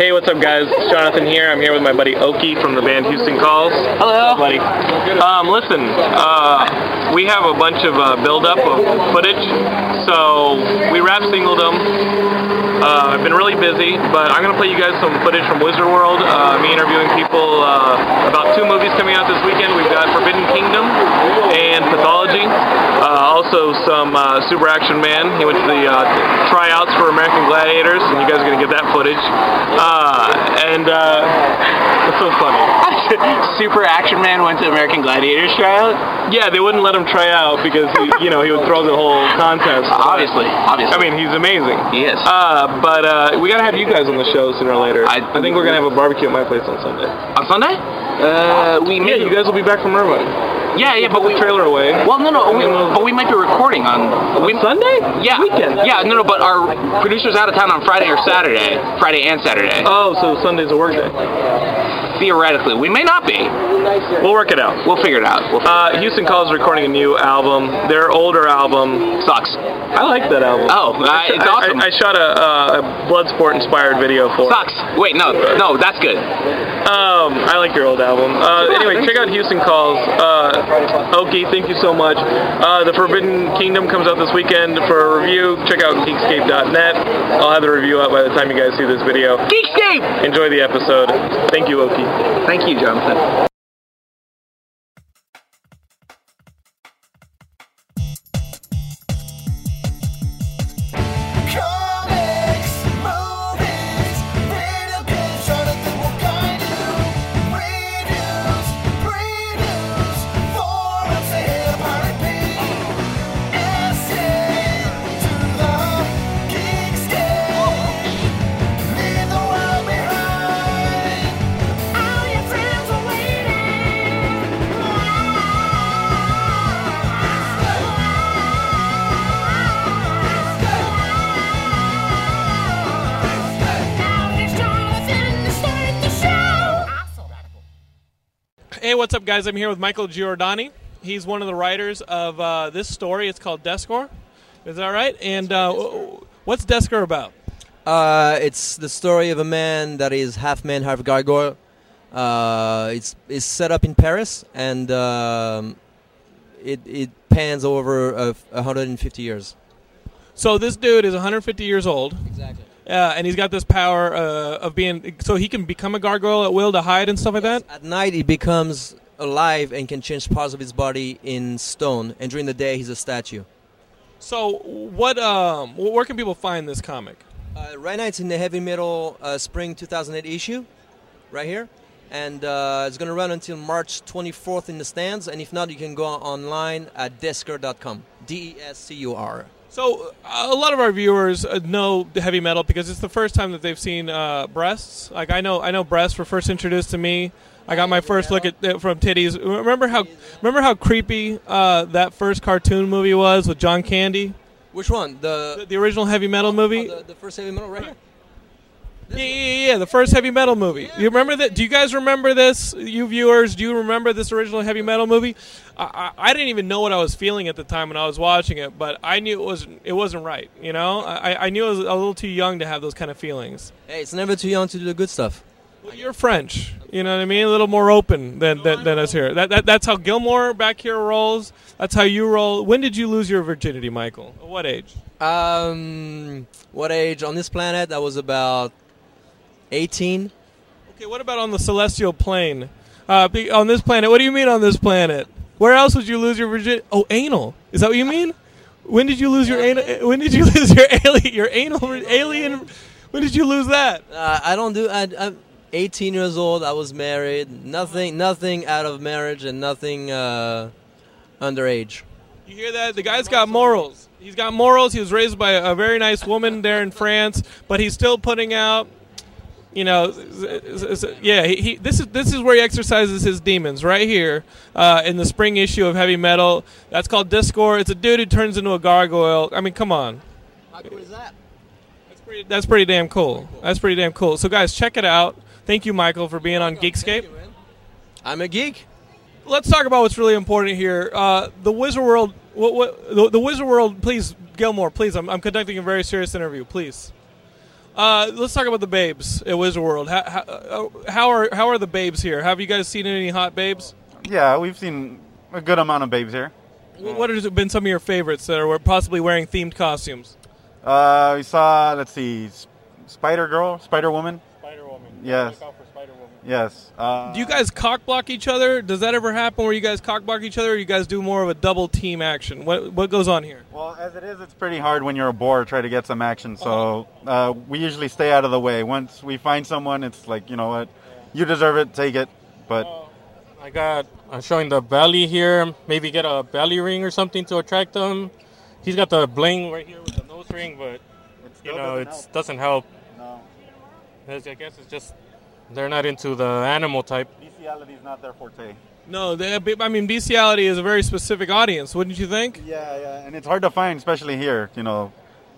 Hey, what's up, guys? It's Jonathan here. I'm here with my buddy Oki from the band Houston Calls. Hello. buddy. Um, listen, uh, we have a bunch of uh, build-up of footage. So we rap singled them. Uh, I've been really busy, but I'm going to play you guys some footage from Wizard World. Uh, me interviewing people uh, about two movies coming out this weekend. We've got Forbidden Kingdom and Pathology. Uh, also, some uh, Super Action Man. He went to the uh, tryouts for American Gladiators, and you guys are going to get that footage. Uh, and uh, it's so funny. Super Action Man went to American Gladiators tryout. Yeah, they wouldn't let him try out because he, you know he would throw the whole contest. Obviously, obviously. I mean, he's amazing. He is. Uh, but uh, we gotta have you guys on the show sooner or later. I- I, think we're gonna have a barbecue at my place on Sunday. on Sunday? Uh, we Yeah, you guys will be back from Irvine. Yeah, yeah, but we trailer away. Well, no, no, we, but we might be recording on we, Sunday? Yeah, Weekend. Yeah, no, no, but our producer's out of town on Friday or Saturday, Friday and Saturday. Oh, so Sunday's a work day. Theoretically, we may not be. We'll work it out. We'll figure it out. We'll Uh, Houston Calls is recording a new album. Their older album. sucks. I like that album. Oh, uh, I, it's I- awesome. I, I shot a, uh, a Bloodsport inspired video for. it. Sucks. Wait, no, no, that's good. Um, I like your old album. Uh, anyway, check out Houston Calls. Uh, Oki, thank you so much. Uh, the Forbidden Kingdom comes out this weekend for a review. Check out Geekscape.net. I'll have the review up by the time you guys see this video. Geekscape. Enjoy the episode. Thank you, Oki. Thank you, Jonathan. What's up, guys? I'm here with Michael Giordani. He's one of the writers of uh, this story. It's called Descur. Is that right? And uh, what's Descur about? Uh, it's the story of a man that is half man, half gargoyle. Uh, it's it's set up in Paris, and um, it it pans over uh, 150 years. So this dude is 150 years old, Exactly. Uh, and he's got this power uh, of being so he can become a gargoyle at will to hide and stuff like that. At night, he becomes alive and can change parts of his body in stone, and during the day, he's a statue. So what? Um, where can people find this comic? Uh, right now, it's in the heavy metal uh, spring 2008 issue, right here. And uh, it's going to run until March 24th in the stands. And if not, you can go online at descur.com. D E S C U R. So a lot of our viewers uh, know the heavy metal because it's the first time that they've seen uh, breasts. Like I know, I know breasts were first introduced to me. I got my first look at uh, from titties. Remember how remember how creepy uh, that first cartoon movie was with John Candy, Which one? the, The, the original heavy metal movie. oh, the, the first heavy metal right here? Yeah, yeah, yeah, yeah, the first heavy metal movie. You remember that? Do you guys remember this? You viewers, do you remember this original heavy metal movie? I, I, I didn't even know what I was feeling at the time when I was watching it, but I knew it wasn't it wasn't right. You know, I, I knew I was a little too young to have those kind of feelings. Hey, it's never too young to do the good stuff. Well, you're French, you know what I mean? A little more open than than, than us here. That, that that's how Gilmore back here rolls. That's how you roll. When did you lose your virginity, Michael? What age? Um, what age on this planet? I was about 18. Okay, what about on the celestial plane? Uh, be- on this planet, what do you mean on this planet? Where else would you lose your virginity? Oh, anal. Is that what you mean? When did you lose your anal? When did you lose your alien? Your anal alien? When did you lose that? Uh, I don't do. I, I'm 18 years old. I was married. Nothing. Nothing out of marriage and nothing uh, underage. You hear that? The guy's got morals. He's got morals. He was raised by a very nice woman there in France, but he's still putting out. You know, yeah. He, he this is this is where he exercises his demons right here uh, in the spring issue of Heavy Metal. That's called Descur. It's a dude who turns into a gargoyle. I mean, come on. How cool is that? That's pretty, that's pretty damn cool. That's pretty damn cool. So, guys, check it out. Thank you, Michael, for being on Geekscape. I'm a geek. Let's talk about what's really important here. Uh, the Wizard World. What, what, the, the Wizard World. Please, Gilmore. Please, I'm, I'm conducting a very serious interview. Please. Uh, let's talk about the babes at Wizard World. How, how, uh, how are how are the babes here? Have you guys seen any hot babes? Yeah, we've seen a good amount of babes here. What have been some of your favorites that are possibly wearing themed costumes? Uh, we saw, let's see, Spider Girl, Spider Woman. Spider Woman. Yes. Yes. Uh, Do you guys cock block each other? Does that ever happen where you guys cock block each other, or you guys do more of a double team action? What what goes on here? Well, as it is, it's pretty hard when you're a boar try to get some action. So uh, we usually stay out of the way. Once we find someone, it's like, you know what, you deserve it, take it. But I got. I'm showing the belly here. Maybe get a belly ring or something to attract them. He's got the bling right here with the nose ring, but you know it doesn't help. No. I guess it's just they're not into the animal type. bestiality is not their forte. No, they, I mean bestiality is a very specific audience, wouldn't you think? Yeah, yeah, and it's hard to find, especially here. You know,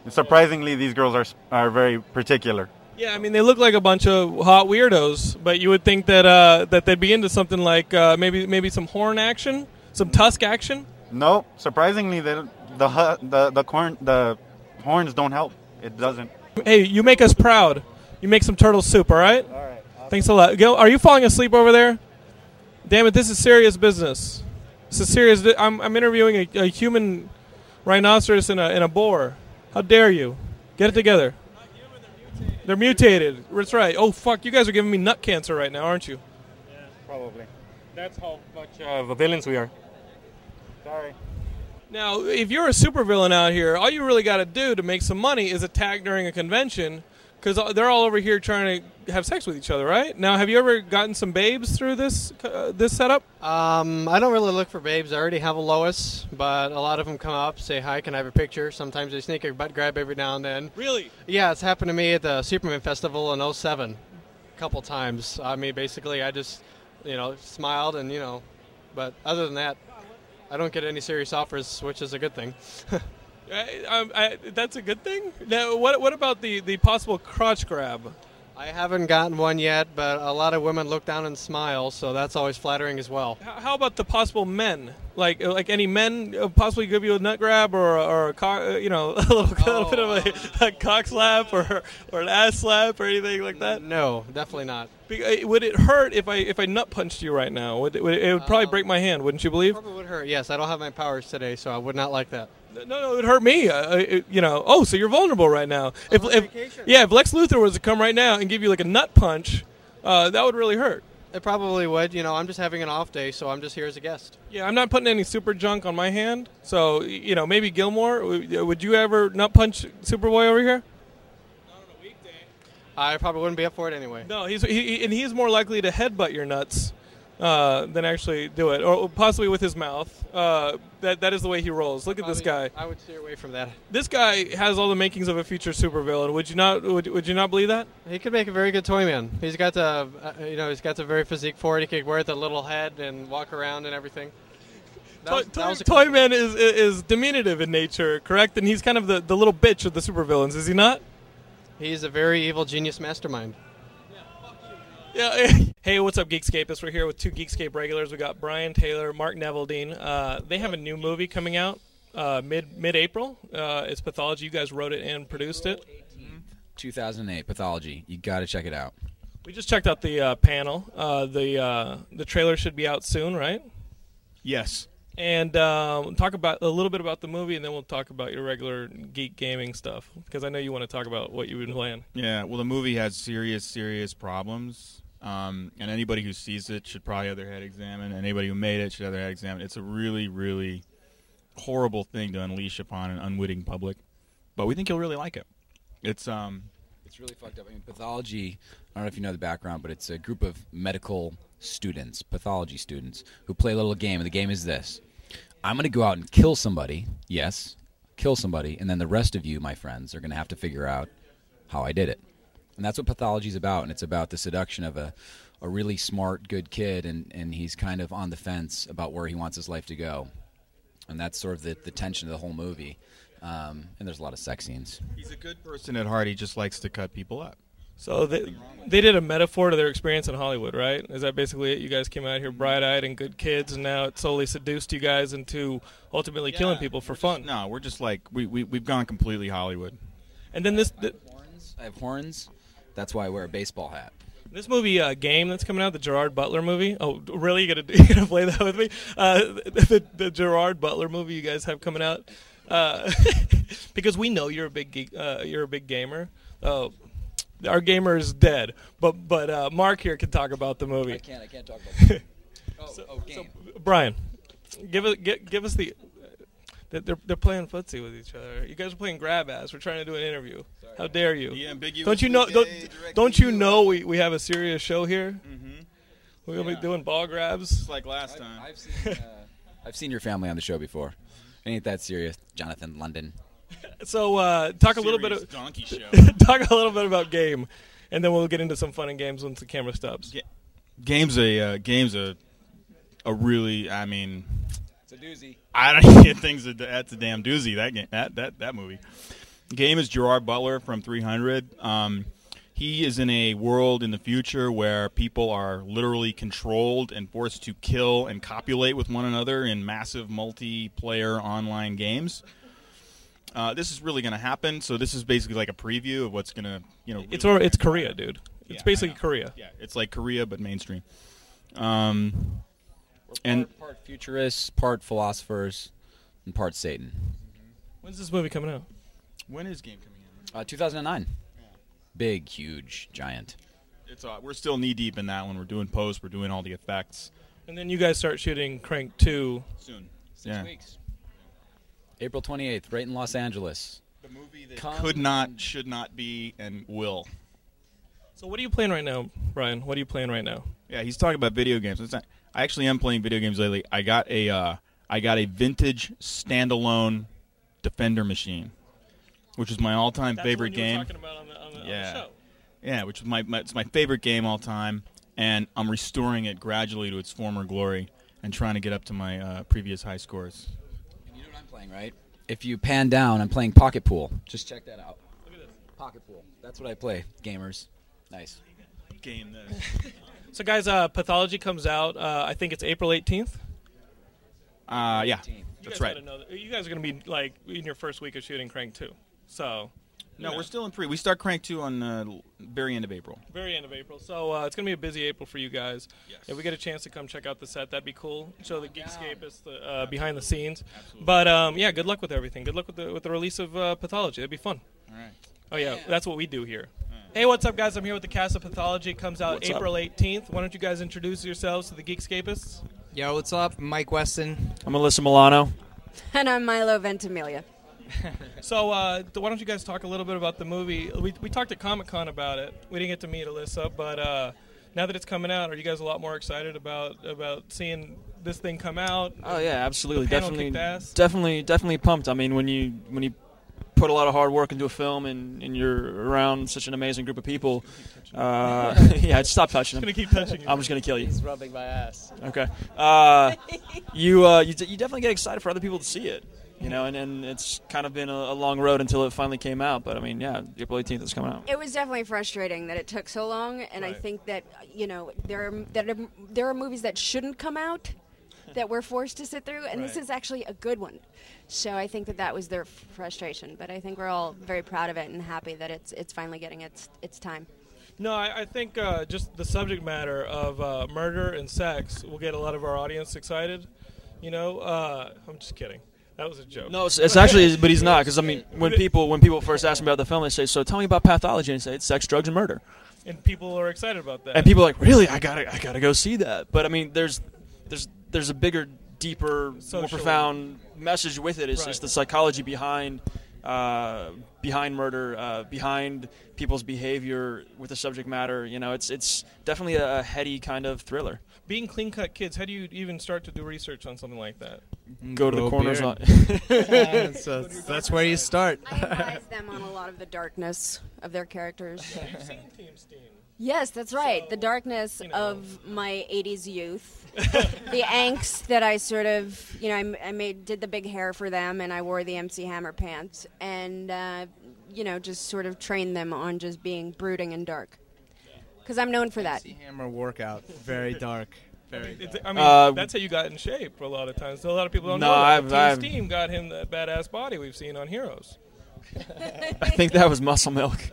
surprisingly, these girls are are very particular. Yeah, I mean they look like a bunch of hot weirdos, but you would think that uh, that they'd be into something like uh, maybe maybe some horn action, some tusk action. No, surprisingly, the the the the corn the horns don't help. It doesn't. Hey, you make us proud. You make some turtle soup, all right? All right. Thanks a lot. Gil, are you falling asleep over there? Damn it, this is serious business. This is serious. I'm, I'm interviewing a, a human rhinoceros and a, and a boar. How dare you? Get it together. They're mutated. That's right. Oh, fuck. You guys are giving me nut cancer right now, aren't you? Yeah, probably. That's how much of a villains we are. Sorry. Now, if you're a supervillain out here, all you really got to do to make some money is attack during a convention because they're all over here trying to have sex with each other, right? Now, have you ever gotten some babes through this uh, this setup? Um, I don't really look for babes. I already have a Lois, but a lot of them come up, say hi, can I have a picture? Sometimes they sneak a butt grab every now and then. Really? Yeah, it's happened to me at the Superman Festival in 07 a couple times. I mean, basically, I just, you know, smiled and, you know, but other than that, I don't get any serious offers, which is a good thing. I, um, I, that's a good thing. Now, what what about the the possible crotch grab? I haven't gotten one yet, but a lot of women look down and smile, so that's always flattering as well. How, how about the possible men? Like like any men uh, possibly give you a nut grab or a- or a cock, uh, you know a little, a little bit of a, a cock slap or or an ass slap or anything like that. No, definitely not. Be- uh, Would it hurt if I if I nut punched you right now? Would it, would it, it would probably break my hand, wouldn't you believe? Probably would hurt. Yes, I don't have my powers today, so I would not like that. No, no, it would hurt me. Uh, it, you know. Oh, so you're vulnerable right now. If, if yeah, if Lex Luthor was to come right now and give you like a nut punch, uh, that would really hurt. It probably would. You know, I'm just having an off day, so I'm just here as a guest. Yeah, I'm not putting any super junk on my hand. So you know, maybe Gilmore. Would you ever nut punch Superboy over here? Not on a weekday. I probably wouldn't be up for it anyway. No, he's he, he- and he's more likely to headbutt your nuts uh, than actually do it, or possibly with his mouth. Uh, that that is the way he rolls. Look at this guy. I would steer away from that. This guy has all the makings of a future supervillain. Would you not? Would, would you not believe that? He could make a very good toy man. He's got the, uh, you know, he's got the very physique for it. He could wear the little head and walk around and everything. That Toy, was- Toy- was a- Toyman is is diminutive in nature, correct? And he's kind of the, the little bitch of the supervillains, is he not? He's a very evil genius mastermind. Yeah. hey, what's up, Geekscapists? We're here with two Geekscape regulars. We got Brian Taylor, Mark Neveldine. Uh, they have a new movie coming out uh, mid mid April. Uh, it's Pathology. You guys wrote it and produced it. 2008 Pathology. You got to check it out. We just checked out the uh, panel. Uh, the uh, the trailer should be out soon, right? Yes. And um, talk about a little bit about the movie, and then we'll talk about your regular geek gaming stuff because I know you want to talk about what you've been playing. Yeah. Well, the movie has serious, serious problems, um, and anybody who sees it should probably have their head examined. Anybody who made it should have their head examined. It's a really, really horrible thing to unleash upon an unwitting public, but we think you'll really like it. It's um, It's really fucked up. I mean, pathology. I don't know if you know the background, but it's a group of medical students, pathology students, who play a little game, and the game is this: I'm going to go out and kill somebody. Yes, kill somebody, and then the rest of you, my friends, are going to have to figure out how I did it. And that's what pathology is about. And it's about the seduction of a, a really smart, good kid, and, and he's kind of on the fence about where he wants his life to go. And that's sort of the, the tension of the whole movie. Um, and there's a lot of sex scenes. he's a good person at heart. He just likes to cut people up. So they, they did a metaphor to their experience in Hollywood, right? Is that basically it? You guys came out here bright-eyed and good kids, and now it solely seduced you guys into ultimately killing people for we're just- fun. no, we're just like we we we've gone completely Hollywood. And then this, th- horns. I have horns. That's why I wear a baseball hat. This movie uh, game that's coming out, the Gerard Butler movie. Oh, really? You gonna you gonna play that with me? Uh, the, the Gerard Butler movie you guys have coming out, uh, because we know you're a big geek, uh, you're a big gamer. Oh, our gamer is dead, but but uh, Mark here can talk about the movie. I can't. I can't talk about. oh, oh, game. Brian, give it give, give us the. They're, they're playing footsie with each other. You guys are playing grab ass. We're trying to do an interview. How dare you? The ambiguously don't you know? Don't, don't you know we, we have a serious show here? Mm-hmm. We're gonna Yeah. be doing ball grabs. Just like last time. I've seen. Uh, I've seen your family on the show before. It ain't that serious, Jonathan London. So uh, talk a little bit. Serious Of, donkey show. talk a little bit about game, and then we'll get into some fun and games once the camera stops. Game's a uh, game's a a really I mean It's a doozy. I don't even think that that's a damn doozy that game that that that movie. Game is Gerard Butler from 300. Um, he is in a world in the future where people are literally controlled and forced to kill and copulate with one another in massive multiplayer online games. Uh, this is really going to happen. So this is basically like a preview of what's going to you know. It's really or it's. Korea, dude. It's Yeah, basically. Korea. Yeah, it's like Korea but mainstream. Um, and Part futurists, part philosophers, and part Satan. When's this movie coming out? when is game coming out? Uh, 2009. Big, huge, giant. It's uh, we're still knee deep in that one. We're doing post. We're doing all the effects And then you guys start shooting Crank Two. soon. Six Yeah. weeks. April 28th, right in Los Angeles. The movie that Come- could not, should not be, and will. So what are you playing right now, Brian? What are you playing right now? Yeah, he's talking about video games. It's not, I actually am playing video games lately. I got a uh, I got a vintage standalone Defender machine, which is my all-time That's favorite one you were game. talking about on the, on the, Yeah. show. Yeah, which is my, my it's my favorite game all time, and I'm restoring it gradually to its former glory and trying to get up to my uh, previous high scores. And you know what I'm playing, right? If you pan down, I'm playing Pocket Pool. Just check that out. Look at this. Pocket Pool. That's what I play, gamers. Nice. Game this. So guys, uh, Pathology comes out. Uh, I think it's April 18th. Uh, yeah, You that's guys right. that- you guys are going to be like in your first week of shooting Crank 2. So No, Yeah. we're still in pre. We start Crank two on the very end of April. very end of April. So uh, it's going to be a busy April for you guys. Yes. If we get a chance to come check out the set, that'd be cool. Show the Geekscapists the uh, behind the scenes. Absolutely. But um, yeah, good luck with everything. Good luck with the with the release of uh, Pathology. That'd be fun. All right. Oh yeah, that's what we do here. Hey, what's up, guys? I'm here with the cast of Pathology. It comes out What's up? April 18th. Why don't you guys introduce yourselves to the Geekscapists? Yo, what's up? Mike Weston. I'm Alyssa Milano. And I'm Milo Ventimiglia. So, uh, th- why don't you guys talk a little bit about the movie? We, we talked at Comic Con about it. We didn't get to meet Alyssa, but uh, now that it's coming out, are you guys a lot more excited about about seeing this thing come out? Oh yeah, absolutely, The panel definitely, ass. definitely, definitely pumped. I mean, when you when you put a lot of hard work into a film and, and you're around such an amazing group of people, uh, yeah, stop touching I'm him. gonna keep touching you. I'm just gonna kill you. He's rubbing my ass. Okay. Uh, you, uh, you, d- you definitely get excited for other people to see it. You know, and, and it's kind of been a, a long road until it finally came out. But I mean, yeah, April 18th is coming out. It was definitely frustrating that it took so long, and I Right. think that you know there are, that are, there are movies that shouldn't come out that we're forced to sit through, and this is actually a good one. So I think that that was their frustration, but I think we're all very proud of it and happy that it's it's finally getting its its time. No, I, I think uh, just the subject matter of uh, murder and sex will get a lot of our audience excited. You know, uh, I'm just kidding. That was a joke. No, it's, it's actually, but he's not because I mean, when people when people first ask me about the film, they say, "So tell me about pathology," and I say, "It's sex, drugs, and murder." and people are excited about that. And people are like, "Really? I gotta, I gotta go see that." But I mean, there's, there's, there's a bigger, deeper, more profound message with it. It's Right. just the psychology behind, uh, behind murder, uh, behind people's behavior with the subject matter. You know, it's it's definitely a, a heady kind of thriller. Being clean cut kids, how do you even start to do research on something like that? Go to the Grow a corners. beard. On, so that's where you start. I advise them on a lot of the darkness of their characters. You've seen Teen Steam. Yes, that's right. the darkness you know. of my 80s youth. the angst that I sort of, you know—I made did the big hair for them and I wore the MC Hammer pants and uh, you know, just sort of trained them on just being brooding and dark. Cuz I'm known for that. MC Hammer workout. Very dark. Very. It's, I mean, Uh, that's how you got in shape a lot of times. So a lot of people don't No, know that. I've- Teen I've- Steam got him that badass body we've seen on Heroes. I think that was muscle milk.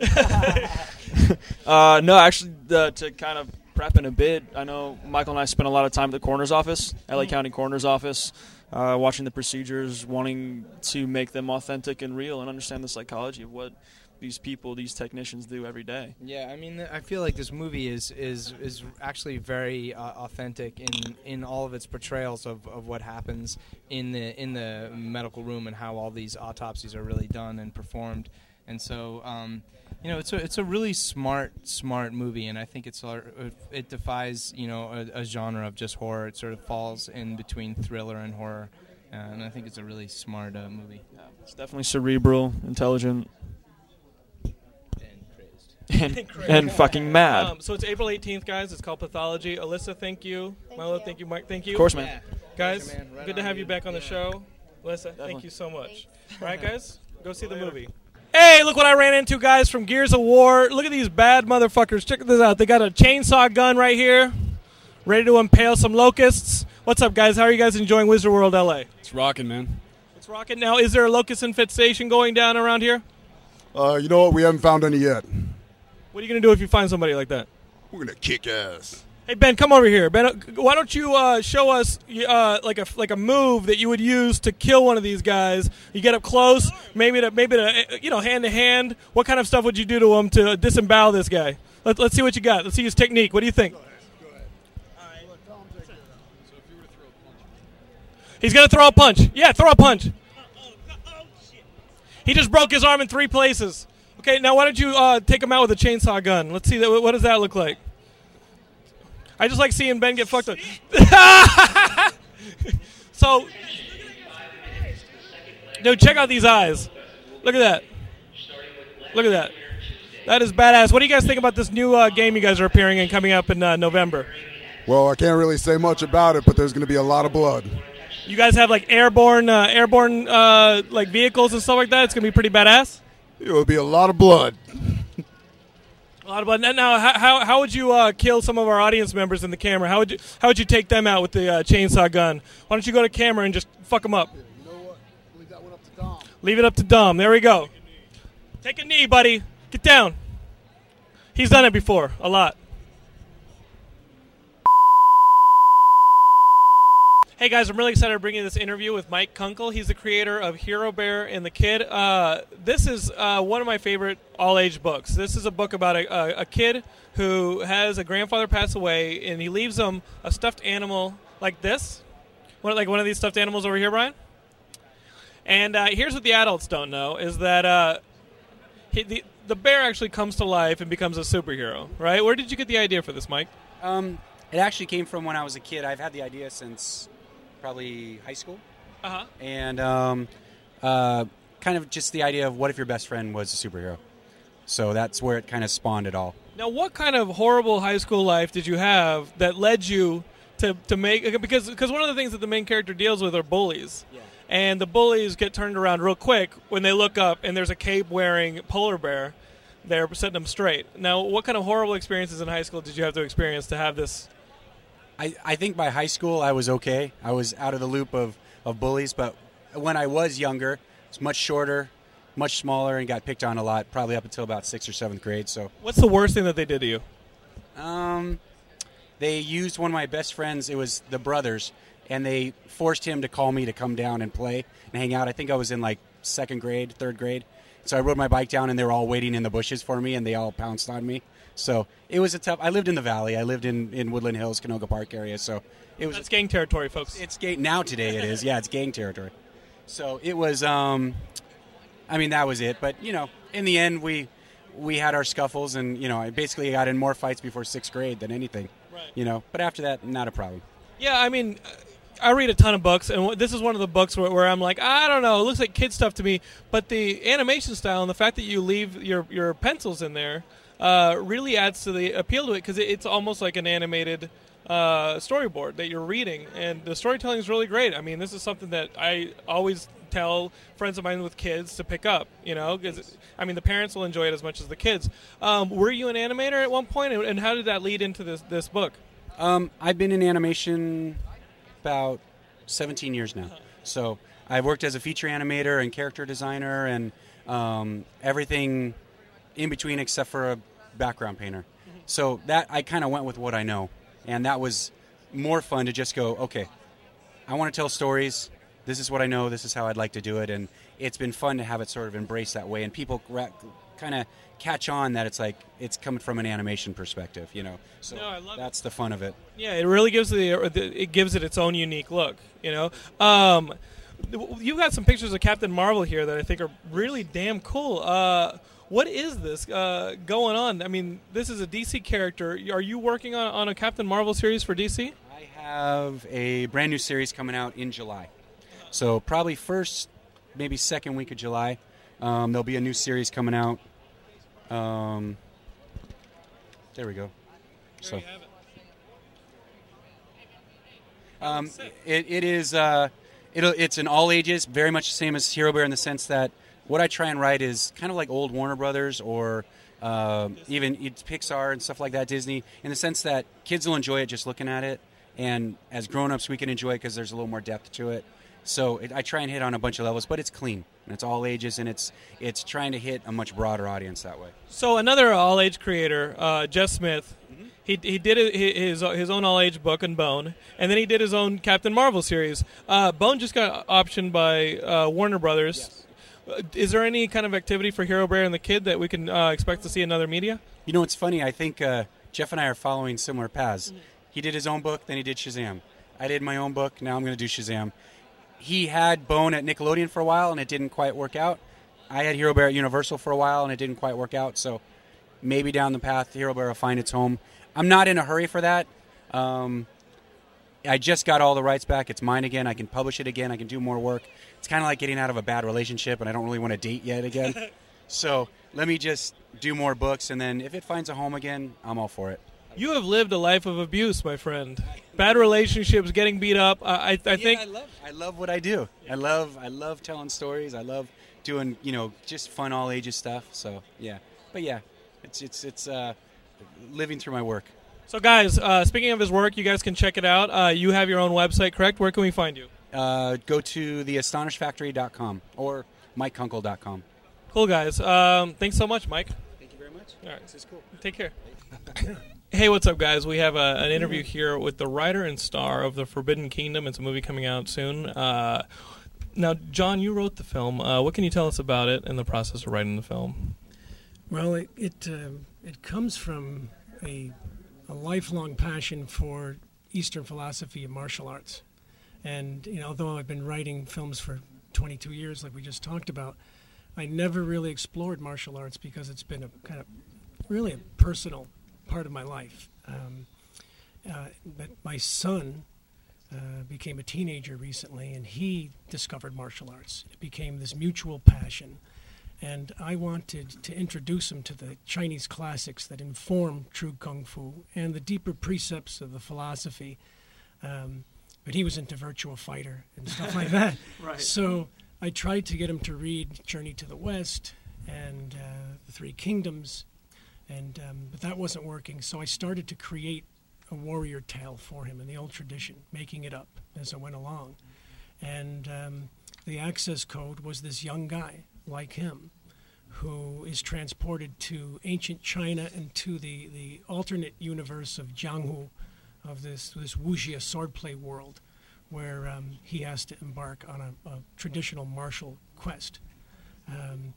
uh, no, actually, the, to kind of prep in a bit, I know Michael and I spent a lot of time at the coroner's office, LA County coroner's office, uh, watching the procedures, wanting to make them authentic and real, and understand the psychology of what these people, these technicians, do every day. Yeah, I mean, I feel like this movie is is is actually very uh, authentic in in all of its portrayals of, of what happens in the in the medical room and how all these autopsies are really done and performed. And so, um, you know, it's a it's a really smart smart movie, and I think it's it defies you know a, a genre of just horror. It sort of falls in between thriller and horror, uh, and I think it's a really smart uh, movie. It's definitely cerebral, intelligent, and, and fucking mad. Um, so it's April 18th, guys. It's called Pathology. Alyssa, thank you. Milo, thank you. Mike, thank you. Of course, man. Yeah. Guys, man. Right good to have you dude. back on the Yeah. show. Alyssa, thank you so much. All right, guys, go see the movie. Hey, look what I ran into, guys, from Gears of War. Look at these bad motherfuckers. Check this out. They got a chainsaw gun right here, ready to impale some locusts. What's up, guys? How are you guys enjoying Wizard World LA? It's rocking, man. It's rocking. Now, is there a locust infestation going down around here? Uh, you know what? We haven't found any yet. What are you going to do if you find somebody like that? We're gonna kick ass. Hey Ben, come over here. Ben, uh, why don't you uh, show us uh, like a like a move that you would use to kill one of these guys? You get up close, maybe to maybe to uh, you know hand to hand. What kind of stuff would you do to him to disembowel this guy? Let, let's see what you got. Let's see his technique. What do you think? He's gonna throw a punch. Yeah, throw a punch. He just broke his arm in three places. Okay, now why don't you uh, take him out with a chainsaw gun? Let's see that. What does that look like? I just like seeing Ben get fucked up. so, dude, check out these eyes. Look at that. Look at that. That is badass. What do you guys think about this new uh, game you guys are appearing in coming up in uh, November? Well, I can't really say much about it, but there's gonna be a lot of blood. You guys have like airborne, uh, airborne uh, like vehicles and stuff like that. It's gonna be pretty badass. It will be a lot of blood. A lot of blood. Now, how, how, how would you uh, kill some of our audience members in the camera? How would you how would you take them out with the uh, chainsaw gun? Why don't you go to camera and just fuck them up? You know Leave it up to Dom. There we go. Take a knee, buddy. Get down. He's done it before, a lot. Hey guys, I'm really excited to bring you this interview with Mike Kunkel. He's the creator of Hero Bear and the Kid. Uh, this is uh, one of my favorite all-age books. This is a book about a, a, a kid who has a grandfather pass away, and he leaves him a stuffed animal like this, like one of these stuffed animals over here, Brian. And uh, here's what the adults don't know: is that uh, he, the the bear actually comes to life and becomes a superhero. Right? Where did you get the idea for this, Mike? Um, it actually came from when I was a kid. I've had the idea since probably high school. Uh-huh. And um, uh, kind of just the idea of what if your best friend was a superhero. So that's where it kind of spawned it all. Now, what kind of horrible high school life did you have that led you to, to make because because one of the things that the main character deals with are bullies, and the bullies get turned around real quick when they look up and there's a cape wearing polar bear, there setting them straight. Now, what kind of horrible experiences in high school did you have to experience to have this? I, I think by high school I was okay. I was out of the loop of, of bullies, but when I was younger, I was much shorter, much smaller, and got picked on a lot, probably up until about sixth or seventh grade. So What's the worst thing that they did to you? Um, they used one of my best friends. It was the brothers, and they forced him to call me to come down and play and hang out. I think I was in like second grade, third grade. So I rode my bike down, and they were all waiting in the bushes for me, and they all pounced on me. So it was a tough. I lived in the valley. I lived in, in Woodland Hills, Canoga Park area. So it was. That's gang territory, folks. It's gang now. Today it is. Yeah, it's gang territory. So it was. Um, I mean, that was it. But you know, in the end, we we had our scuffles, and you know, I basically got in more fights before sixth grade than anything. Right. You know, but after that, not a problem. Yeah, I mean, I read a ton of books, and this is one of the books where, where I'm like, I don't know, it looks like kid stuff to me. But the animation style and the fact that you leave your your pencils in there uh, really adds to the appeal to it because it, it's almost like an animated uh, storyboard that you're reading, and the storytelling is really great. I mean, this is something that I always tell friends of mine with kids to pick up. You know, because I mean, the parents will enjoy it as much as the kids. Um, were you an animator at one point, and, and how did that lead into this this book? Um, I've been in animation about 17 years now. So I've worked as a feature animator and character designer, and um, everything in between except for a background painter. So that I kind of went with what I know, and that was more fun to just go, okay, I want to tell stories. This is what I know. This is how I'd like to do it, and it's been fun to have it sort of embraced that way, and people kind of catch on that it's like it's coming from an animation perspective, you know. So No, I love that's the fun of it. Yeah, it really gives the it gives it its own unique look. You know, um, you got some pictures of Captain Marvel here that I think are really damn cool. Uh, what is this uh, going on? I mean, this is a DC character. Are you working on, on a Captain Marvel series for DC? I have a brand new series coming out in July. So probably first, maybe second week of July, um, there'll be a new series coming out. Um, there we go. So. Um, it, it is uh, it'll, it's an all ages, very much the same as Hero Bear in the sense that what I try and write is kind of like old Warner Brothers or uh, even it's Pixar and stuff like that, Disney, in the sense that kids will enjoy it just looking at it, and as grown ups we can enjoy it because there's a little more depth to it. So it, I try and hit on a bunch of levels, but it's clean and it's all ages, and it's it's trying to hit a much broader audience that way. So another all age creator, uh, Jeff Smith. He, he did his his own all age book and Bone, and then he did his own Captain Marvel series. Uh, Bone just got optioned by uh, Warner Brothers. Uh, Is there any kind of activity for Hero Bear and the Kid that we can uh, expect to see in other media? You know, it's funny. I think uh, Jeff and I are following similar paths. He did his own book, then he did Shazam. I did my own book. Now I'm going to do Shazam. He had Bone at Nickelodeon for a while, and it didn't quite work out. I had Hero Bear at Universal for a while, and it didn't quite work out. So maybe down the path, Hero Bear will find its home. I'm not in a hurry for that. Um, I just got all the rights back. It's mine again. I can publish it again. I can do more work. It's kind of like getting out of a bad relationship, and I don't really want to date yet again. so let me just do more books, and then if it finds a home again, I'm all for it. You have lived a life of abuse, my friend. Bad relationships, getting beat up. I, I, I think I love, I love what I do. I love, I love telling stories. I love doing, you know, just fun all ages stuff. So yeah, but yeah, it's it's it's uh, living through my work. So, guys, uh, speaking of his work, you guys can check it out. Uh, you have your own website, correct? Where can we find you? Uh, go to theastonishfactory.com or mikekunkel.com. Cool, guys. Um, thanks so much, Mike. Thank you very much. All right. This is cool. Take care. hey, what's up, guys? We have a, an interview here with the writer and star of The Forbidden Kingdom. It's a movie coming out soon. Uh, now, John, you wrote the film. Uh, what can you tell us about it and the process of writing the film? Well, it it, um it comes from a, a lifelong passion for Eastern philosophy and martial arts, and you know, although I've been writing films for 22 years, like we just talked about, I never really explored martial arts because it's been a kind of really a personal part of my life. Um, uh, but my son uh, became a teenager recently, and he discovered martial arts. It became this mutual passion and I wanted to introduce him to the Chinese classics that inform true kung fu and the deeper precepts of the philosophy. Um, but he was into Virtual Fighter and stuff like that. Right. So I tried to get him to read Journey to the West and uh, The Three Kingdoms, and um, but that wasn't working. So I started to create a warrior tale for him in the old tradition, making it up as I went along. And um, the access code was this young guy like him who is transported to ancient China and to the, the alternate universe of Jianghu, of this, this wuxia swordplay world, where um, he has to embark on a, a traditional martial quest. Um,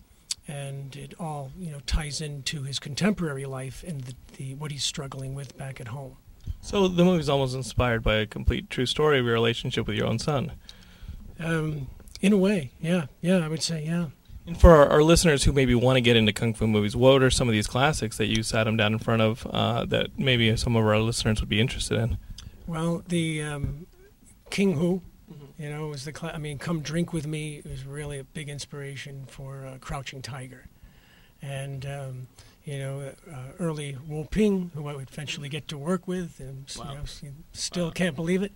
and it all you know ties into his contemporary life and the, the, what he's struggling with back at home. So, the movie's almost inspired by a complete true story of your relationship with your own son. Um, in a way, yeah, yeah, I would say, yeah. And for our, our listeners who maybe want to get into kung fu movies, what are some of these classics that you sat them down in front of uh, that maybe some of our listeners would be interested in? Well, the um, King Hu, you know, was the. Cl- I mean, Come Drink with Me was really a big inspiration for uh, Crouching Tiger, and um, you know, uh, early Wu Ping, who I would eventually get to work with, and you know, still can't believe it.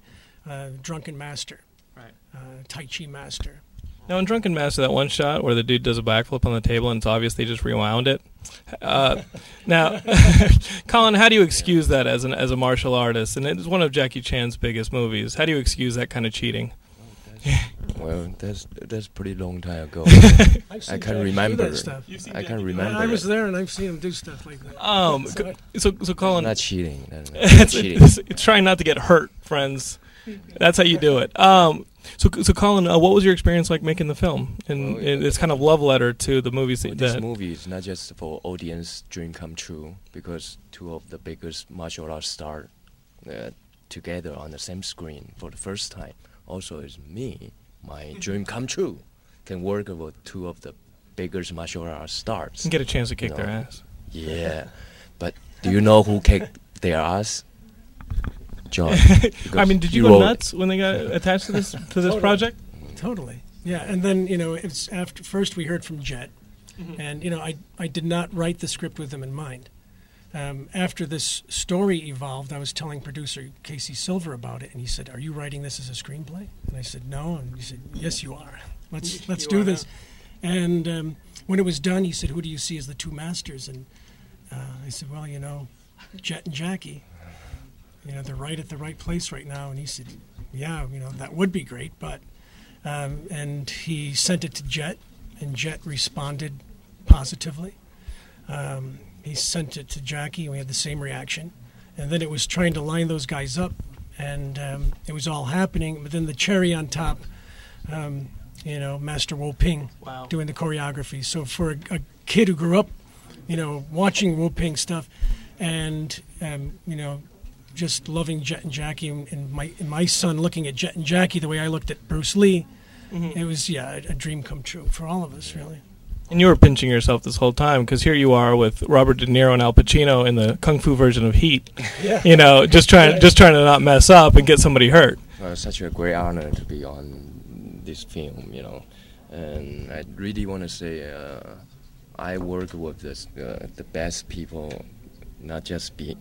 Uh, Drunken Master, right? Uh, tai Chi Master. Now, in Drunken Master, that one shot where the dude does a backflip on the table and it's obvious they just rewound it. Uh, now, Collin, how do you excuse that as an as a martial artist? And it's one of Jackie Chan's biggest movies. How do you excuse that kind of cheating? Well, that's that's pretty long time ago. I've I seen can't Jack do remember. that stuff. I can't remember. I was it. there and I've seen him do stuff like that. Um, So- so so Collin, Not cheating. No, no, no, cheating. it's, it's trying not to get hurt, friends. That's how you do it. Um, so so Collin, uh, what was your experience like making the film? And and it's kind of love letter to the movies that. This movie is not just for audience dream come true because two of the biggest martial arts stars uh, together on the same screen for the first time. Also, is me, my dream come true, can work with two of the biggest martial arts stars. And get a chance to kick you their ass. Yeah, but do you know who kicked their ass? John. I mean, did he you go wrote- nuts when they got attached to this to this Totally. project? Totally. Yeah, and then you know, it's after first we heard from Jet, Mhm. and you know, I I did not write the script with them in mind. Um, after this story evolved, I was telling producer Casey Silver about it, and he said, "Are you writing this as a screenplay?" And I said, "No," and he said, "Yes, you are. Let's let's You do are this." And um, when it was done, he said, "Who do you see as the two masters?" And uh, I said, "Well, you know, Jet and Jackie." You know, they're right at the right place right now. And he said, yeah, you know, that would be great. But, um, and he sent it to Jet, and Jet responded positively. Um, he sent it to Jackie, and we had the same reaction. And then it was trying to line those guys up, and um, it was all happening. But then the cherry on top, um, you know, Master Wo Ping Wow. doing the choreography. So for a, a kid who grew up, you know, watching Wo Ping stuff, and um, you know, just loving Jet and Jackie, and, and my and my son looking at Jet and Jackie the way I looked at Bruce Lee, Mhm. it was yeah a, a dream come true for all of us really. And you were pinching yourself this whole time because here you are with Robert De Niro and Al Pacino in the kung fu version of Heat. Yeah. You know, just trying just trying to not mess up and get somebody hurt. Well, it's such a great honor to be on this film, you know, and I really want to say uh, I work with this, uh, the best people, not just be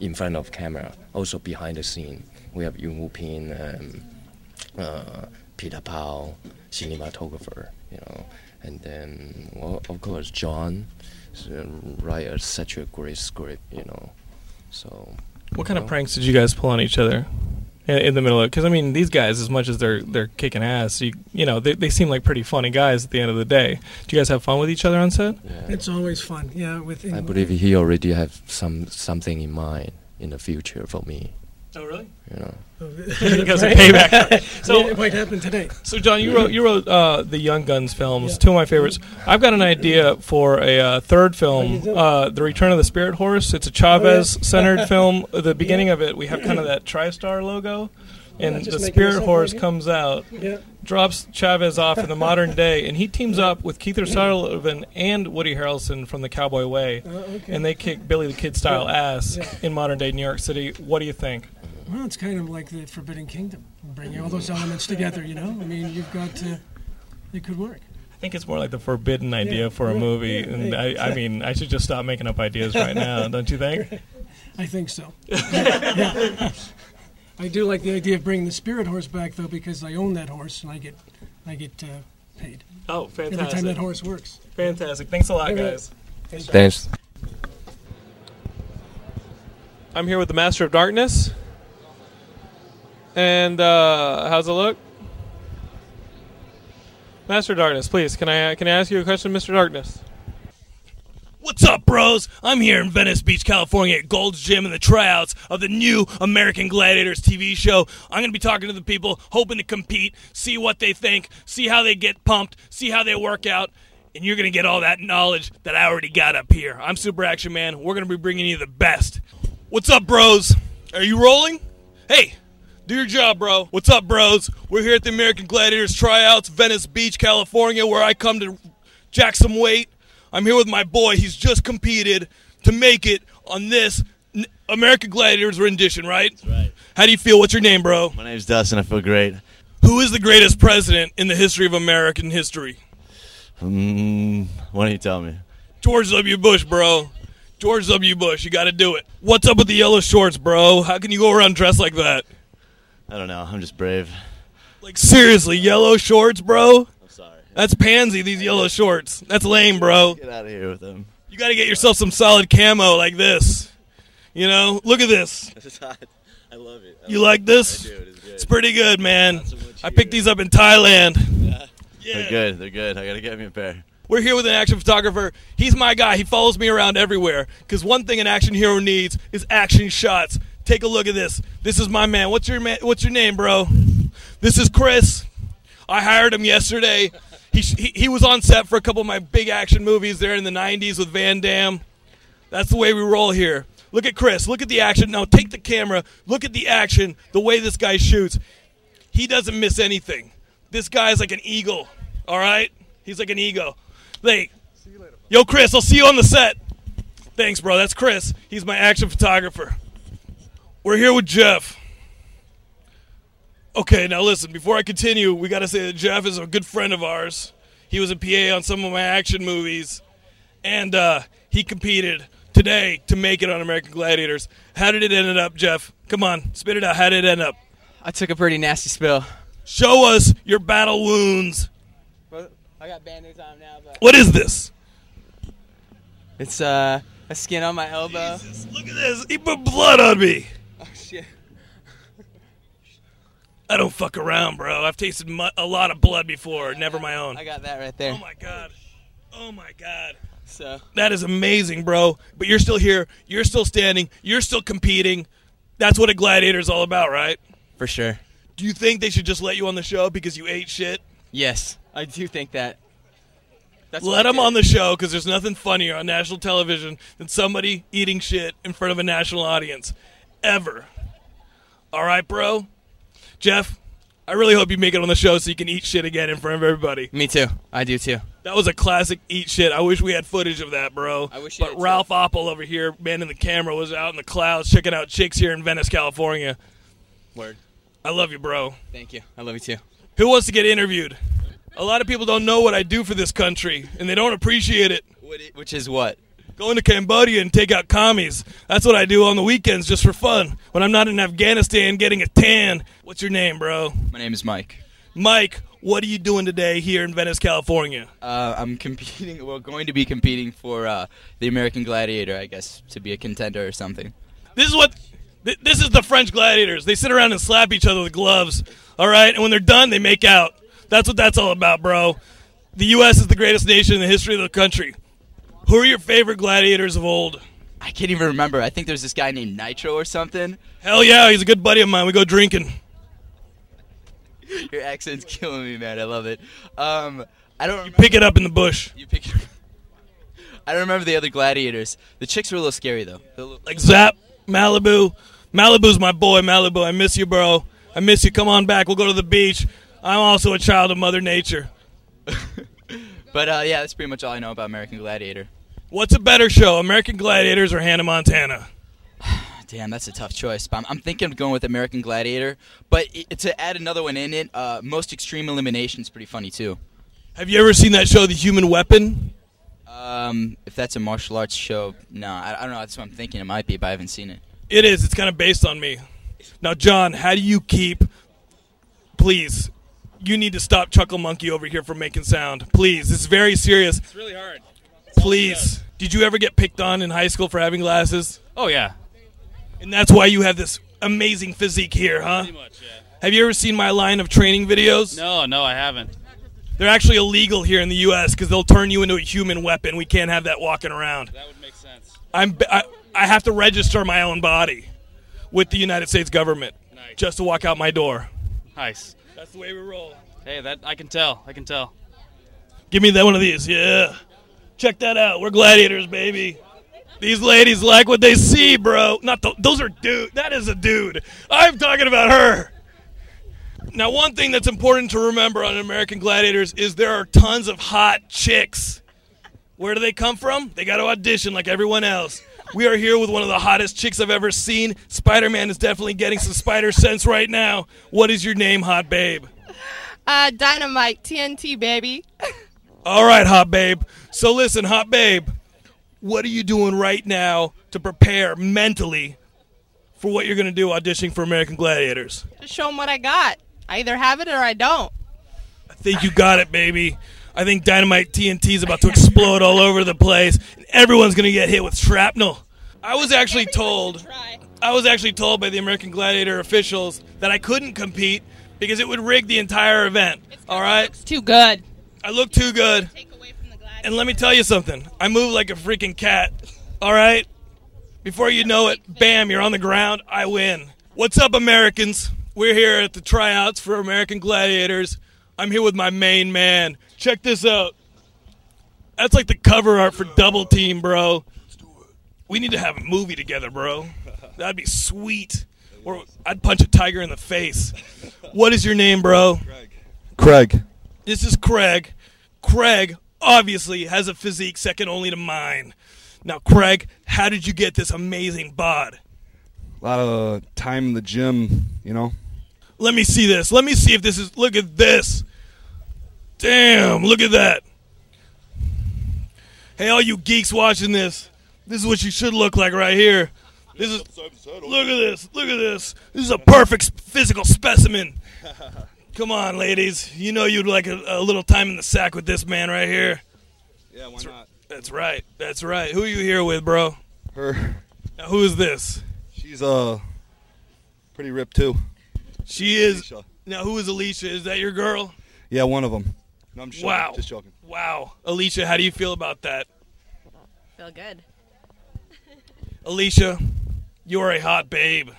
in front of camera, also behind the scene. We have Yuen Wo Ping, um, uh, Peter Pao, cinematographer, you know, and then well, of course John, uh, write such a great script, you know. So. What kind of pranks did you guys pull on each other in, in the middle of? it. Because I mean, these guys, as much as they're they're kicking ass, you you know, they they seem like pretty funny guys at the end of the day. Do you guys have fun with each other on set? Yeah. It's always fun, yeah. With I believe he already have some something in mind in the future for me. Oh, really? You know. you guys payback. so it might happen today. So, John, you wrote you wrote uh, the Young Guns films, two of my favorites. I've got an idea for a uh, third film, uh, The Return of the Spirit Horse. It's a Chavez-centered film. At the beginning of it, we have kind of that TriStar logo, and the Spirit Horse comes out, Yeah. drops Chavez off in the modern day, and he teams up with Kiefer Sutherland and Woody Harrelson from The Cowboy Way, Oh, okay. and they kick Billy the Kid style Yeah. ass Yeah. in modern day New York City. What do you think? Well, it's kind of like the Forbidden Kingdom, bringing all those elements together. You know, I mean, you've got to. It could work. I think it's more like the forbidden idea for a movie, and. I, I mean, I should just stop making up ideas right now, don't you think? I think so. yeah. I do like the idea of bringing the spirit horse back though, because I own that horse and I get, I get uh, paid. Oh, fantastic! Every time fantastic. that horse works. Fantastic. Thanks a lot, Okay. guys. Thanks. I'm here with the Master of Darkness. And uh, how's it look? Master Darkness, please, can I can I ask you a question, Mr. Darkness? What's up, bros? I'm here in Venice Beach, California at Gold's Gym in the tryouts of the new American Gladiators TV show. I'm going to be talking to the people, hoping to compete, see what they think, see how they get pumped, see how they work out, and you're going to get all that knowledge that I already got up here. I'm Super Action Man. We're going to be bringing you the best. What's up, bros? Are you rolling? Hey, do your job, bro. What's up, bros? We're here at the American Gladiators tryouts, Venice Beach, California, where I come to jack some weight. I'm here with my boy. He's just competed to make it on this American Gladiators rendition, right? That's right. How do you feel? What's your name, bro? My name's Dustin. I feel great. Who is the greatest president in the history of American history? Mm, why don't you tell me? George W. Bush, bro. George W. Bush, you got to do it. What's up with the yellow shorts, bro? How can you go around dressed like that? I don't know. I'm just brave. Like seriously, yellow shorts, bro? I'm sorry. That's pansy. These yellow shorts. That's lame, bro. Get out of here with them. You got to get yourself some solid camo like this. You know, look at this. This is hot. I love it. I You love like it. this? I do. It is good. It's pretty good, man. So I picked these up in Thailand. Yeah. yeah. They're good. They're good. I gotta get me a pair. We're here with an action photographer. He's my guy. He follows me around everywhere. Because one thing an action hero needs is action shots. Take a look at this. This is my man. What's your man? What's your name, bro? This is Chris. I hired him yesterday. He, he, was on set for a couple of my big action movies there in the 90s with Van Damme. That's the way we roll here. Look at Chris. Look at the action. Now take the camera. Look at the action. The way this guy shoots. He doesn't miss anything. This guy's like an eagle. All right? He's like an eagle. Like, yo, Chris, I'll see you on the set. Thanks, bro. That's Chris. He's my action photographer. We're here with Jeff. Okay, now listen, before I continue, we got to say that Jeff is a good friend of ours. He was a PA on some of my action movies, and uh, he competed today to make it on American Gladiators. How did it end up, Jeff? Come on, spit it out. How did it end up? I took a pretty nasty spill. Show us your battle wounds. I got band-aids on now, but What is this? it's uh a skin on my elbow. look at this. He put blood on me. Oh shit. I don't fuck around, bro. I've tasted mu- a lot of blood before, never my own. I got that right there. Oh my god. Oh my god. So That is amazing, bro. But you're still here. You're still standing. You're still competing. That's what a gladiator is all about, right? for sure. Do you think they should just let you on the show because you ate shit? Yes, I do think that. That's let them on the show because there's nothing funnier on national television than somebody eating shit in front of a national audience. Ever. All right, bro? Jeff, I really hope you make it on the show so you can eat shit again in front of everybody. Me too. I do too. That was a classic eat shit. I wish we had footage of that, bro. I wish you but had, too. Ralph Oppel over here, man in the camera, was out in the clouds checking out chicks here in Venice, California. Word. I love you, bro. Thank you. I love you too. Who wants to get interviewed? A lot of people don't know what I do for this country, and they don't appreciate it. Which is what? Going to Cambodia and take out commies. That's what I do on the weekends just for fun. When I'm not in Afghanistan getting a tan. What's your name, bro? My name is Mike. Mike, what are you doing today here in Venice, California? Uh, I'm competing. Well, going to be competing for uh, the American Gladiator, I guess, to be a contender or something. This is what. th- This is the French gladiators. They sit around and slap each other with gloves. All right, and when they're done, they make out. That's what that's all about, bro. The U.S. is the greatest nation in the history of the country. Who are your favorite gladiators of old? I can't even remember. I think there's this guy named Nitro or something. Hell yeah, he's a good buddy of mine. We go drinking. Your accent's killing me, man. I love it. Um, I don't. You pick it up in the bush. You pick. it. I don't remember the other gladiators. The chicks were a little scary though. Little- Like Zap, Malibu. Malibu's my boy, Malibu. I miss you, bro. I miss you. Come on back. We'll go to the beach. I'm also a child of Mother Nature. But uh, yeah, that's pretty much all I know about American Gladiator. What's a better show, American Gladiators or Hannah Montana? Damn, that's a tough choice. But I'm, I'm thinking of going with American Gladiator. But i to add another one in it, uh, Most Extreme Elimination is pretty funny too. Have you ever seen that show, The Human Weapon? Um, if that's a martial arts show, no, I, I don't know. That's what I'm thinking. It might be, but I haven't seen it. It is. It's kind of based on me. Now, John, how do you keep? Please, you need to stop Chuckle Monkey over here from making sound. Please, it's very serious. It's really hard. Please, did you ever get picked on in high school for having glasses? Oh yeah. And that's why you have this amazing physique here, huh? Pretty much, yeah. Have you ever seen my line of training videos? No, no, I haven't. They're actually illegal here in the U.S. because they'll turn you into a human weapon. We can't have that walking around. That would make sense. I'm I, I have to register my own body with the United States government just to walk out my door. Nice. That's the way we roll. Hey, that I can tell. I can tell. Give me that one of these. Yeah. Check that out. We're gladiators, baby. These ladies like what they see, bro. Not th- those are dude. That is a dude. I'm talking about her. Now, one thing that's important to remember on American Gladiators is there are tons of hot chicks. Where do they come from? They got to audition like everyone else. We are here with one of the hottest chicks I've ever seen. Spider Man is definitely getting some spider sense right now. What is your name, hot babe? Uh, Dynamite TNT baby. All right, hot babe. So listen, hot babe, what are you doing right now to prepare mentally for what you're going to do auditioning for American Gladiators? Just show them what I got. I either have it or I don't. I think you got it, baby. I think Dynamite TNT is about to explode all over the place. And everyone's going to get hit with shrapnel. I was actually told I was actually told by the American Gladiator officials that I couldn't compete because it would rig the entire event. All right. It's too good. I look too good. And let me tell you something. I move like a freaking cat. All right. Before you know it, bam, you're on the ground. I win. What's up, Americans? We're here at the tryouts for American Gladiators. I'm here with my main man. Check this out. That's like the cover art for Double Team, bro. We need to have a movie together, bro. That'd be sweet. Or I'd punch a tiger in the face. What is your name, bro? Craig. This is Craig. Craig obviously has a physique second only to mine. Now, Craig, how did you get this amazing bod? A lot of uh, time in the gym, you know. Let me see this. Let me see if this is. Look at this. Damn, look at that. Hey, all you geeks watching this, this is what you should look like right here. This is. Look at this. Look at this. This is a perfect physical specimen. Come on, ladies. You know you'd like a, a little time in the sack with this man right here. Yeah, why not? That's right. That's right. Who are you here with, bro? Her. Now, who is this? She's uh pretty ripped too. She is. Now, who is Alicia? Is that your girl? Yeah, one of them. No, I'm just joking. Wow. Just joking. Wow. Alicia, how do you feel about that? Feel good. Alicia, you're a hot babe.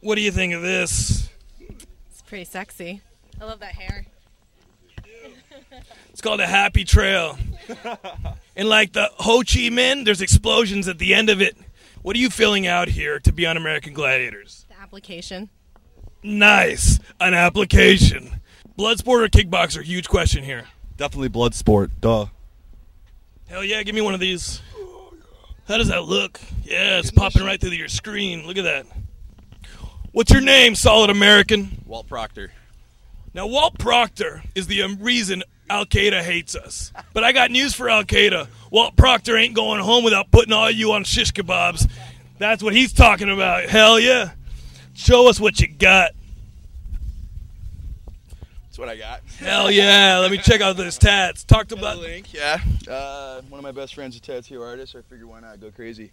What do you think of this? It's pretty sexy. I love that hair. It's called a happy trail. and like the Ho Chi Minh, there's explosions at the end of it. What are you filling out here to be on American Gladiators? The application. Nice. An application. Bloodsport or kickboxer? Huge question here. Definitely blood sport. Duh. Hell yeah, give me one of these. How does that look? Yeah, it's popping right through your screen. Look at that. What's your name, solid American? Walt Proctor. Now, Walt Proctor is the um, reason Al Qaeda hates us. But I got news for Al Qaeda. Walt Proctor ain't going home without putting all you on shish kebabs. That's what he's talking about. Hell yeah. Show us what you got. That's what I got. Hell yeah. Let me check out those tats. Talked about. Link, yeah. Uh, one of my best friends is a tattoo artist, so I figured why not go crazy.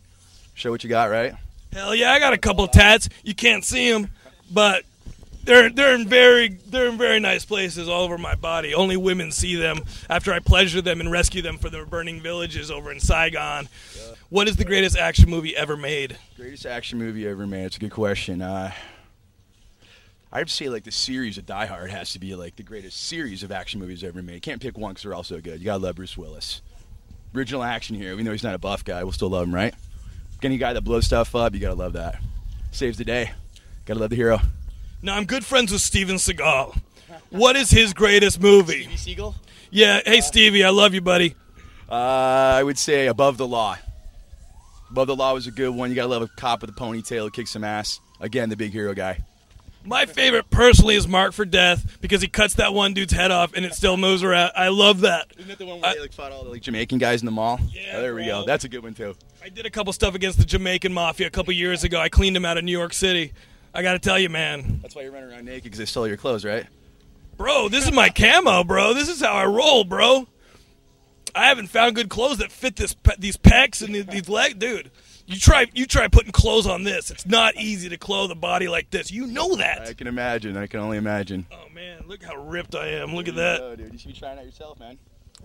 Show what you got, right? Hell yeah, I got a couple of tats. You can't see them, but they're they're in very they're in very nice places all over my body. Only women see them after I pleasure them and rescue them from their burning villages over in Saigon. What is the greatest action movie ever made? Greatest action movie ever made. It's a good question. Uh, I'd say like the series of Die Hard has to be like the greatest series of action movies ever made. Can't pick one because they're all so good. You gotta love Bruce Willis. Original action here, even though he's not a buff guy, we'll still love him, right? Any guy that blows stuff up, you gotta love that. Saves the day. Gotta love the hero. Now I'm good friends with Steven Seagal. What is his greatest movie? Stevie Seagal? Yeah, hey Stevie, I love you, buddy. Uh, I would say Above the Law. Above the Law was a good one. You gotta love a cop with a ponytail who kicks some ass. Again, the big hero guy. My favorite personally is Marked for Death because he cuts that one dude's head off and it still moves around. I love that. Isn't that the one where they like fought all the like Jamaican guys in the mall? Yeah, there we bro. go. That's a good one too. I did a couple stuff against the Jamaican mafia a couple years ago. I cleaned them out of New York City. I got to tell you, man, That's why you're running around naked because they stole your clothes, right? bro, this is my camo, bro. This is how I roll, bro. I haven't found good clothes that fit this pe- these pecs and these, these legs, dude. You try you try putting clothes on this. It's not easy to clothe a body like this. You know that. I can imagine. I can only imagine. Oh man, look how ripped I am. Look at that. Oh, dude, you should be trying out yourself, man.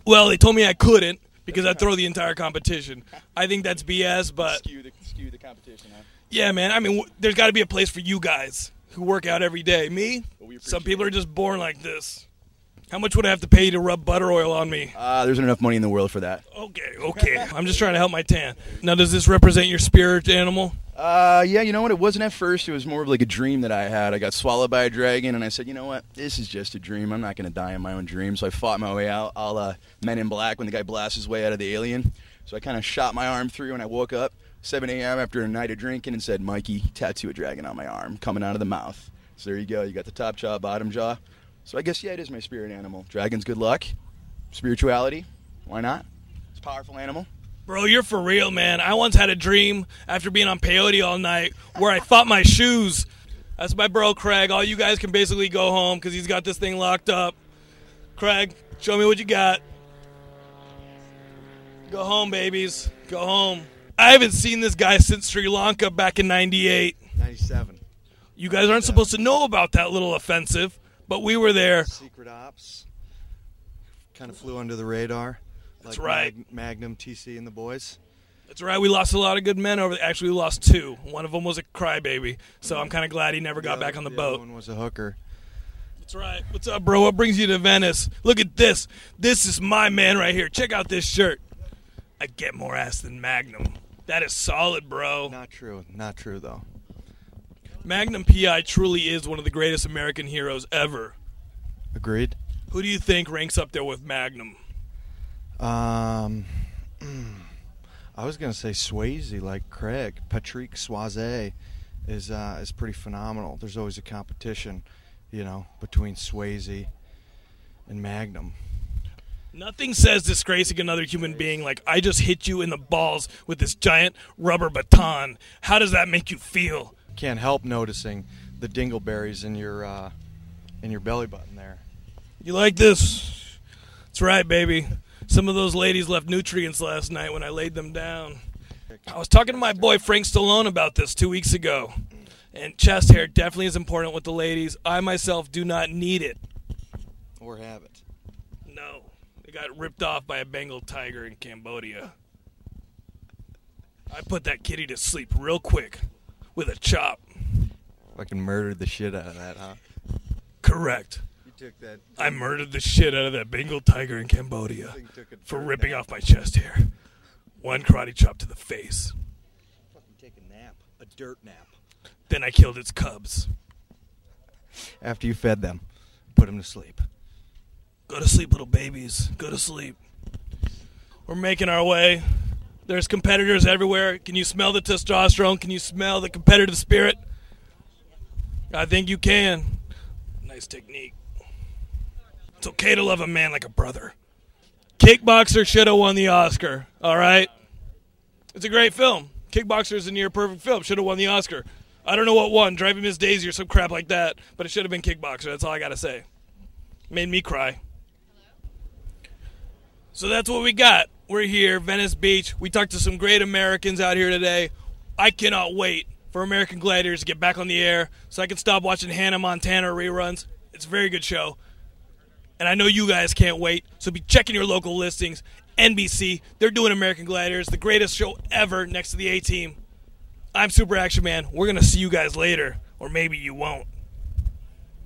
Well, they told me I couldn't because I'd throw the entire competition. I think that's BS, but Skew the skew the competition, huh? yeah, man. I mean, w- there's got to be a place for you guys who work out every day. Me, some people are just born like this. How much would I have to pay you to rub butter oil on me? Uh, there's enough money in the world for that. Okay, okay. I'm just trying to help my tan. Now, does this represent your spirit animal? Uh, yeah, you know what? It wasn't at first. It was more of like a dream that I had. I got swallowed by a dragon, and I said, you know what? This is just a dream. I'm not going to die in my own dream. So I fought my way out, a la Men in Black when the guy blasts his way out of the alien. So I kind of shot my arm through, and I woke up 7 a.m. after a night of drinking and said, Mikey, tattoo a dragon on my arm, coming out of the mouth. So there you go. You got the top jaw, bottom jaw. So I guess, yeah, it is my spirit animal. Dragon's good luck. Spirituality. Why not? It's a powerful animal. Bro, you're for real, man. I once had a dream after being on peyote all night where I thought my shoes. That's my bro, Craig. All you guys can basically go home because he's got this thing locked up. Craig, show me what you got. Go home, babies. Go home. I haven't seen this guy since Sri Lanka back in 98. 97. You guys aren't supposed to know about that little offensive. but we were there. Secret ops. Kind of flew under the radar. That's like right. Mag- Magnum, TC, and the boys. That's right. We lost a lot of good men over. There. Actually, we lost two. One of them was a crybaby, so I'm kind of glad he never got back on the, boat. One was a hooker. That's right. What's up, bro? What brings you to Venice? Look at this. This is my man right here. Check out this shirt. I get more ass than Magnum. That is solid, bro. Not true. Not true though. Magnum PI truly is one of the greatest American heroes ever. Agreed. Who do you think ranks up there with Magnum? Um, I was gonna say Swayze, like Craig. Patrick Swayze is uh, is pretty phenomenal. There's always a competition, you know, between Swayze and Magnum. Nothing says disgracing another human being like I just hit you in the balls with this giant rubber baton. How does that make you feel? Can't help noticing the dingleberries in your uh, in your belly button there. You like this? That's right, baby. Some of those ladies left nutrients last night when I laid them down. I was talking to my boy Frank Stallone about this two weeks ago. And chest hair definitely is important with the ladies. I myself do not need it. Or have it. No. It got ripped off by a Bengal tiger in Cambodia. I put that kitty to sleep real quick with a chop. Fucking murdered the shit out of that, huh? Correct. You took that. I murdered the shit out of that Bengal tiger in Cambodia Thing took a for ripping nap. off my chest hair. One karate chop to the face. Fucking take a nap, a dirt nap. Then I killed its cubs. After you fed them, put them to sleep. Go to sleep, little babies. Go to sleep. We're making our way. There's competitors everywhere. Can you smell the testosterone? Can you smell the competitive spirit? I think you can. Nice technique. It's okay to love a man like a brother. Kickboxer should have won the Oscar, all right? It's a great film. Kickboxer is a near perfect film. Should have won the Oscar. I don't know what won, Driving Miss Daisy or some crap like that, but it should have been Kickboxer. That's all I got to say. Made me cry. So that's what we got. We're here, Venice Beach. We talked to some great Americans out here today. I cannot wait for American Gladiators to get back on the air so I can stop watching Hannah Montana reruns. It's a very good show. And I know you guys can't wait. So be checking your local listings. NBC, they're doing American Gladiators, the greatest show ever next to the A Team. I'm Super Action Man. We're going to see you guys later, or maybe you won't.